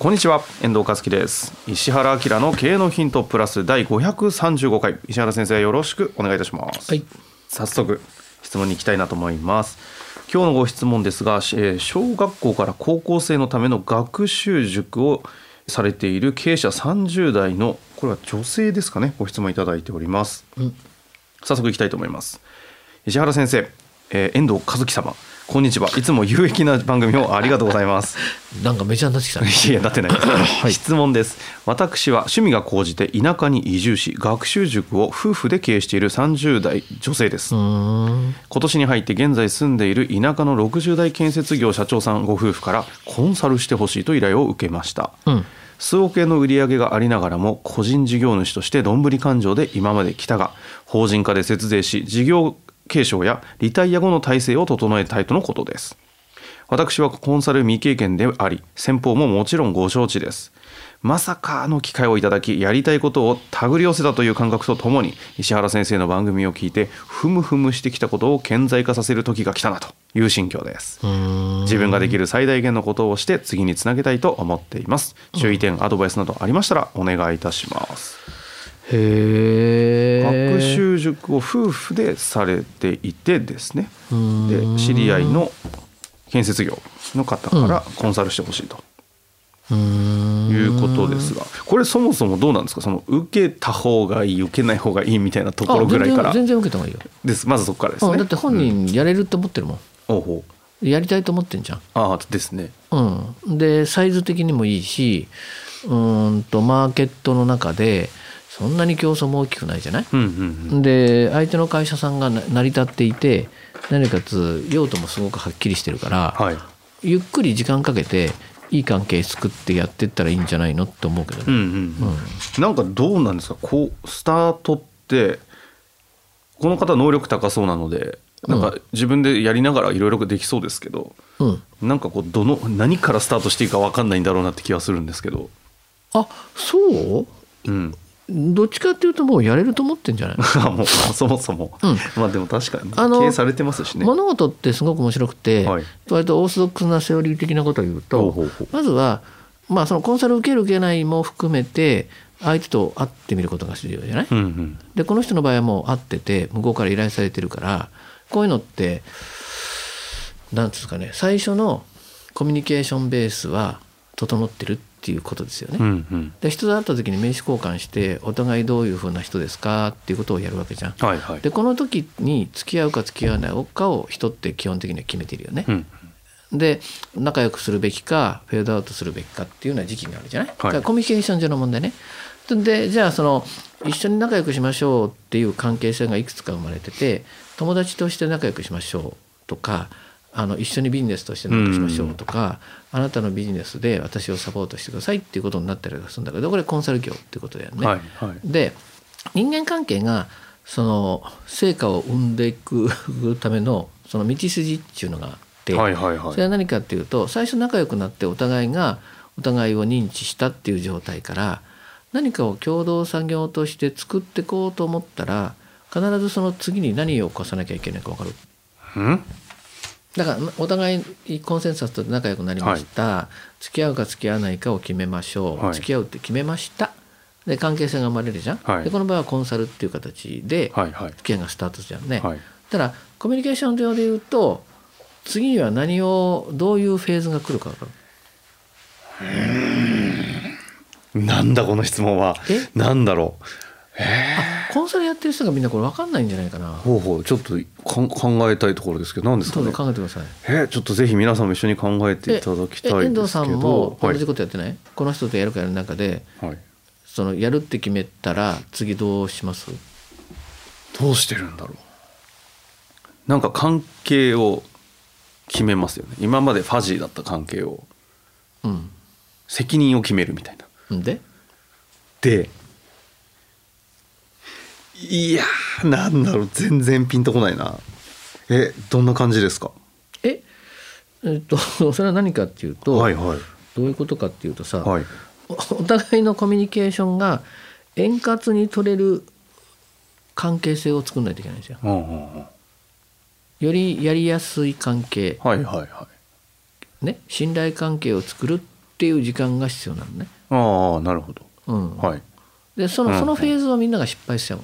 こんにちは遠藤和樹です。石原明の経営のヒントプラス第535回。石原先生よろしくお願いいたします、はい。早速質問に行きたいなと思います。今日のご質問ですが、えー小学校から高校生のための学習塾をされている経営者30代のこれは女性ですかね？ご質問いただいております、ん。早速いきたいと思います。石原先生、えー遠藤和樹様こんにちは。いつも有益な番組をありがとうございます。なんかメジャーになってきたね。いやなってない。です、質問です。私は趣味が高じて田舎に移住し学習塾を夫婦で経営している30代女性です。今年に入って現在住んでいる田舎の60代建設業社長さんご夫婦からコンサルしてほしいと依頼を受けました、うん。数億円の売り上げがありながらも個人事業主としてどんぶり勘定で今まで来たが法人化で節税し事業継承やリタイア後の体制を整えたいとのことです私はコンサル未経験であり先方ももちろんご承知ですまさかの機会をいただきやりたいことを手繰り寄せたという感覚とともに石原先生の番組を聞いてふむふむしてきたことを顕在化させる時が来たなという心境です。自分ができる最大限のことをして次につなげたいと思っています注意点アドバイスなどありましたらお願いいたします。学習塾を夫婦でされていてですねで知り合いの建設業の方からコンサルしてほしいとうーん。いうことですがこれそもそもどうなんですか？その受けた方がいい受けない方がいいみたいなところぐらいからあ全然全然受けた方がいいよ。ですまずそこからですねうんだって本人やれるって思ってるもん。おうほうやりたいと思ってんじゃん。ああですねうん。でサイズ的にもいいし、うーんとマーケットの中でそんなに競争も大きくないじゃない？うんうんうん。で相手の会社さんがな成り立っていて何かつ用途もすごくはっきりしてるから、はい。ゆっくり時間かけていい関係作ってやってったらいいんじゃないのって思うけどね。うんうんうん。なんかどうなんですか？こうスタートってこの方能力高そうなのでなんか自分でやりながらいろいろできそうですけど、うん、なんかこうどの何からスタートしていいか分かんないんだろうなって気はするんですけど、あそう？うん、どっちかっていうともうやれると思ってんじゃない？もうそもそも、うん。まあでも確かにあの経営されてますしね。物事ってすごく面白くて、はい。割とオーソドックスなセオリー的なことを言うとまずは、まあ、そのコンサル受ける受けないも含めて相手と会ってみることが重要じゃない、うんうん。でこの人の場合はもう会ってて向こうから依頼されてるからこういうのってなんですかね最初のコミュニケーションベースは整ってるっていうことですよね。うんうんで人と会った時に名刺交換してお互いどういうふうな人ですかっていうことをやるわけじゃん。はいはい。でこの時に付き合うか付き合わないかを人って基本的には決めてるよね。うんで仲良くするべきかフェードアウトするべきかっていうような時期があるじゃない、だからコミュニケーション上の問題ね。でじゃあその一緒に仲良くしましょうっていう関係性がいくつか生まれてて友達として仲良くしましょうとかあの一緒にビジネスとして仲良くしましょうとか、あなたのビジネスで私をサポートしてくださいっていうことになったりするんだけどこれコンサル業っていうことだよね。はいはい。で人間関係がその成果を生んでいくためのその道筋っていうのがあって、はいはいはい。それは何かっていうと最初仲良くなってお互いがお互いを認知したっていう状態から何かを共同作業として作っていこうと思ったら必ずその次に何を起こさなきゃいけないか分かる？うん？だからお互いコンセンサスと仲良くなりました、付き合うか付き合わないかを決めましょう、はい。付き合うって決めました。で関係性が生まれるじゃん、はい。でこの場合はコンサルっていう形ではいはい。付き合いがスタートじゃんね、はい。ただコミュニケーション上で言うと次には何をどういうフェーズが来るか分かる？なんだこの質問は。え？なんだろう。あコンサルやってる人がみんなこれ分かんないんじゃないかな。ほうほう。ちょっと考えたいところですけど何ですかね？ぞ考えてください。えーちょっとぜひ皆さんも一緒に考えていただきたいですけど。え遠藤さんもはい。同じことやってない、この人とやるかやる中ではい、そのやるって決めたら次どうします？どうしてるんだろう。なんか関係を決めますよね。今までファジーだった関係を。うん。責任を決めるみたいな。ん。で？でいやーなんだろう全然ピンとこないな。えどんな感じですか？ええっと それは何かっていうと、はいはい。どういうことかっていうとさ、はい。おお互いのコミュニケーションが円滑に取れる関係性を作んないといけないんですよ。うんうんうん。よりやりやすい関係、はいはいはい。ね、信頼関係を作るっていう時間が必要なのね。ああなるほど。うん。はい。でそうんうん。のそのフェーズをみんなが失敗しちゃう。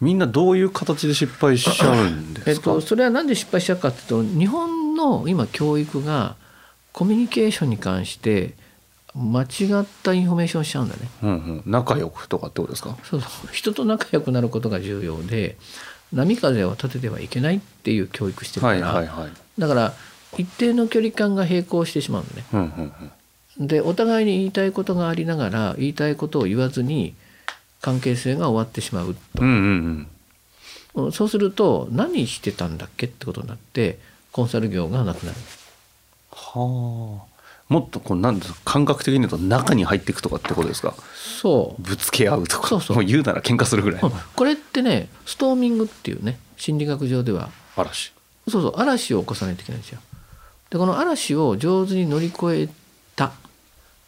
みんなどういう形で失敗しちゃうんでえっすか、と、それはなんで失敗しちゃうかっていうと日本の今教育がコミュニケーションに関して間違ったインフォメーションしちゃうんだね。うんうん、仲良くとかってことですか？そうそう。人と仲良くなることが重要で波風を立ててはいけないっていう教育してるから、はいはいはい。だから一定の距離感が並行してしまうのね。うんうんうん。でお互いに言いたいことがありながら言いたいことを言わずに関係性が終わってしまうと。うんうんうん。そうすると何してたんだっけってことになってコンサル業がなくなる。はあ。もっとこうなんですか感覚的に言うと中に入っていくとかってことですか？そう。ぶつけ合うとか。そうそう。もう言うなら喧嘩するぐらいうん。これってねストーミングっていうね心理学上では。嵐。そうそう。嵐を起こさないといけないんですよ。でこの嵐を上手に乗り越えた。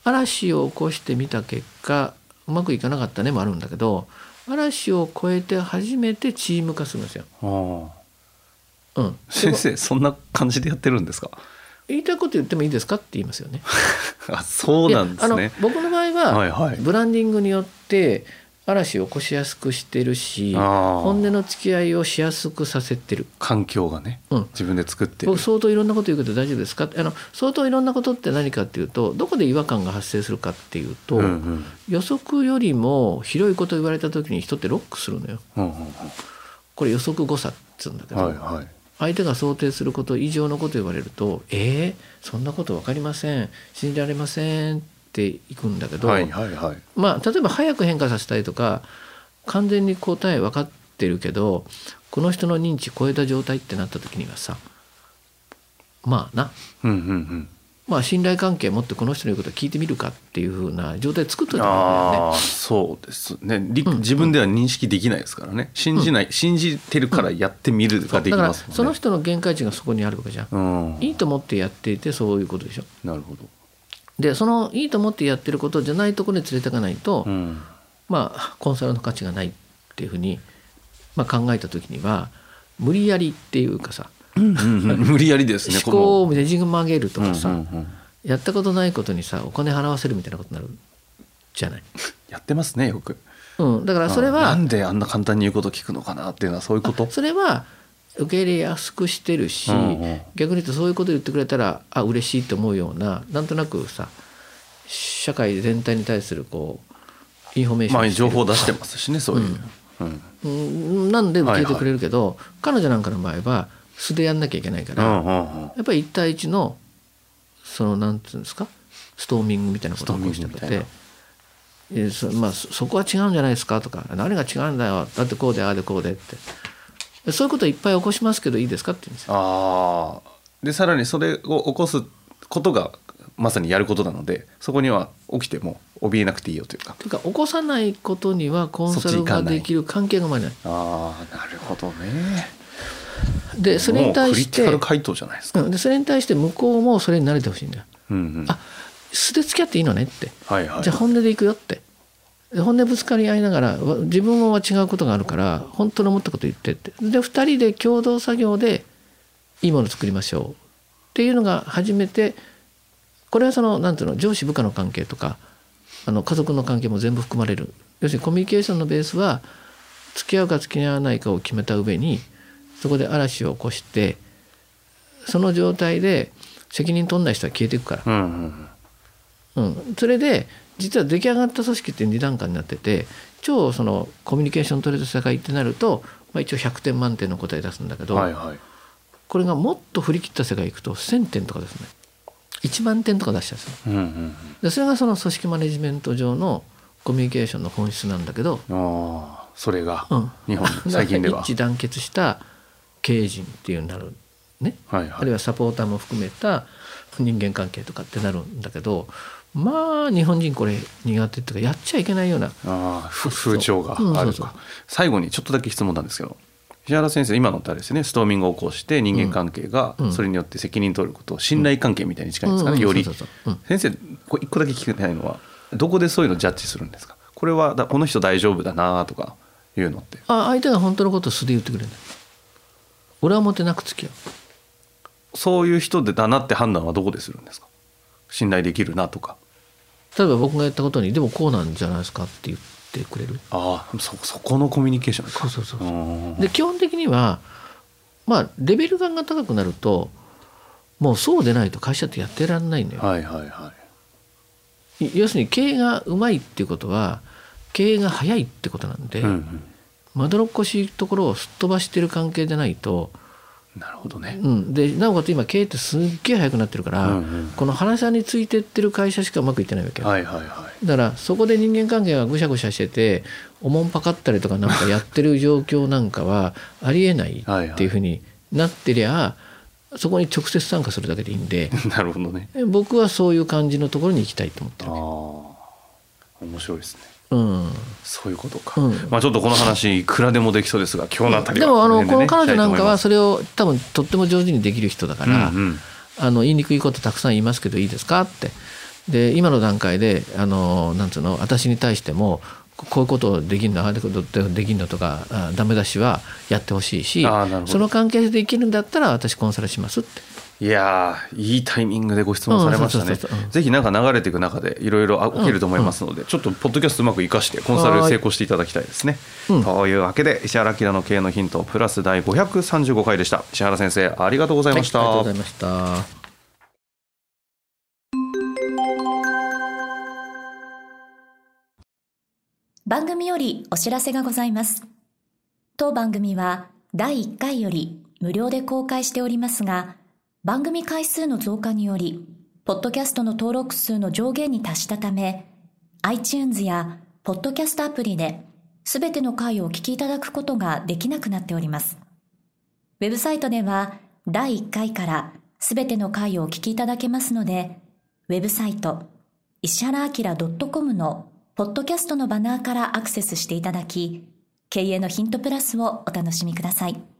嵐を起こしてみた結果うまくいかなかったねもあるんだけど嵐を越えて初めてチーム化するんですよ。うん、先で生そんな感じでやってるんですか？言いたいこと言ってもいいですかって言いますよね。あそうなんですね。の僕の場合は、はいはい。ブランディングによって嵐を起こしやすくしてるし本音の付き合いをしやすくさせてる。環境がね、うん。自分で作ってる。僕相当いろんなこと言うけど大丈夫ですか？あの相当いろんなことって何かっていうとどこで違和感が発生するかっていうと、うんうん。予測よりも広いこと言われた時に人ってロックするのよ。うんうんこれ予測誤差っつうんだけうんど、はいはい。相手が想定すること以上のこと言われると「えー、そんなこと分かりません。信じられません」っていくんだけど、はいはいはい。まあ例えば早く変化させたいとか完全に答え分かってるけどこの人の認知超えた状態ってなった時にはさまあな。うんうんうん。まあ信頼関係持ってこの人の言うことを聞いてみるかっていうふうな状態作っといた方がいいんだよね。そうですね。りうん。自分では認識できないですからね。信じない、信じてるからやってみるができますもんね。その人の限界値がそこにあるわけじゃん。うん。いいと思ってやっていてそういうことでしょ。なるほどでそのいいと思ってやってることじゃないところに連れていかないと、うん。まあコンサルの価値がないっていうふうに、まあ、考えた時には無理やりっていうかさうんうん 無理やりですね思考をねじ曲げるとかさ、うんうんうん。やったことないことにさお金払わせるみたいなことになるじゃない。やってますねよく。うん、だからそれあなはんであんな簡単に言うこと聞くのかなっていうのはそういうこと？それは受け入れやすくしてるし、うんうん。逆に言うとそういうこと言ってくれたらあ嬉しいと思うようななんとなくさ社会全体に対するこうインフォメーションまあ情報出してますしねそういう、うん。うん。なんで受け入れてくれるけど、彼女なんかの場合は素でやんなきゃいけないから、うんうんうん。やっぱり1対1のそのなんていうんですかストーミングみたいなことを起こしてストーミングみて。えそまあ、そそこは違うんじゃないですかとか何が違うんだよ。だってこうでああでこうでってそういうこといっぱい起こしますけどいいですかって言うんですよ。ああでさらにそれを起こすことがまさにやることなのでそこには起きても怯えなくていいよというかというか起こさないことにはコンサルができる関係が生まれない。ああなるほどねでそれに対しもうクリティカてル回答じゃないですか、うんでそれに対して向こうもそれに慣れてほしいんだよ。うんうん、あ素で付き合っていいのねって。はいはいじゃあ本音でいくよってで本音ぶつかり合いながらわ自分は違うことがあるから本当の思ったこと言ってって。で2人で共同作業でいいものを作りましょう。っていうのが初めてこれはそのなんていうの上司部下の関係とかあの家族の関係も全部含まれる。要するにコミュニケーションのベースは付き合うか付き合わないかを決めた上にそこで嵐を起こしてその状態で責任取んない人は消えていくから。うんうん。うん、それで実は出来上がった組織って2段階になってて超そのコミュニケーション取れた世界ってなると、まあ、一応100点満点の答え出すんだけど、はいはい、これがもっと振り切った世界行くと1,000点とかですね。1万点とか出しちゃうんですよ。うんうん、でそれがその組織マネジメント上のコミュニケーションの本質なんだけどあそれが日本、うん、最近では。一致団結した経営陣っていうなるね、はいはい、あるいはサポーターも含めた人間関係とかってなるんだけどまあ日本人これ苦手っていうかやっちゃいけないようなあ風潮があると、最後にちょっとだけ質問なんですけど石原先生今のってあれですね。ストーミングを起こして人間関係がそれによって責任取ること信頼関係みたいに近いんですかね、より。先生これ一個だけ聞きたいのはどこでそういうのジャッジするんですか？これはだこの人大丈夫だなとかいうのって。あ相手が本当のことを素で言ってくれるんだ俺はもてなく付き合う。そういう人でだなって判断はどこでするんですか？信頼できるなとか例えば僕が言ったことにでもこうなんじゃないですかって言ってくれる。ああそそこのコミュニケーションそうそうそうで基本的にはまあレベル感が高くなるともうそうでないと会社ってやってらんないのよ。はいはいはい、要するに経営がうまいっていうことは経営が早いってことなんで、うんうん、まどろっこしいところをすっ飛ばしてる関係でないとなるほどね、うん、でなおかつ今経営ってすっげえ早くなってるから、うんうん、この話さんについてってる会社しかうまくいってないわけよ、はいはいはい、だからそこで人間関係がぐしゃぐしゃしてておもんぱかったりとかなんかやってる状況なんかはありえないっていうふうになってりゃそこに直接参加するだけでいいんで。なるほどね。僕はそういう感じのところに行きたいと思ってるあ面白いですねうん、そういうことか、うん、まあちょっとこの話いくらでもできそうですが今日のあたりは、でもあの、この彼女なんかはそれを多分とっても上手にできる人だから、うんうん、あの言いにくいことたくさん言いますけどいいですか？って。で今の段階であのなんつうの？私に対してもこういうことできるの？ああいうことできるの？とかダメ出しはやってほしいしその関係できるんだったら私コンサルしますって。いやいいタイミングでご質問されましたね。ぜひなんか流れていく中でいろいろ起きると思いますので、ちょっとポッドキャストうまく生かしてコンサル成功していただきたいですね。というわけで石原明の経営のヒントプラス第535回でした。石原先生ありがとうございました。はい、ありがとうございました。番組よりお知らせがございます。当番組は第1回より無料で公開しておりますが、番組回数の増加により、ポッドキャストの登録数の上限に達したため、iTunes やポッドキャストアプリで、すべての回をお聞きいただくことができなくなっております。ウェブサイトでは、第1回からすべての回をお聞きいただけますので、ウェブサイト、石原明 .com のポッドキャストのバナーからアクセスしていただき、経営のヒントプラスをお楽しみください。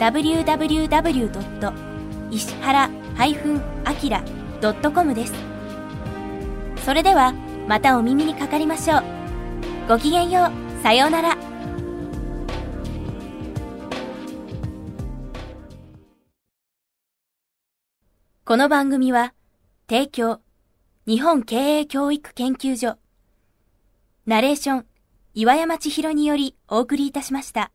www. 石原 -akira.com です。それではまたお耳にかかりましょう。ごきげんよう。さようなら。この番組は提供日本経営教育研究所ナレーション岩山千尋によりお送りいたしました。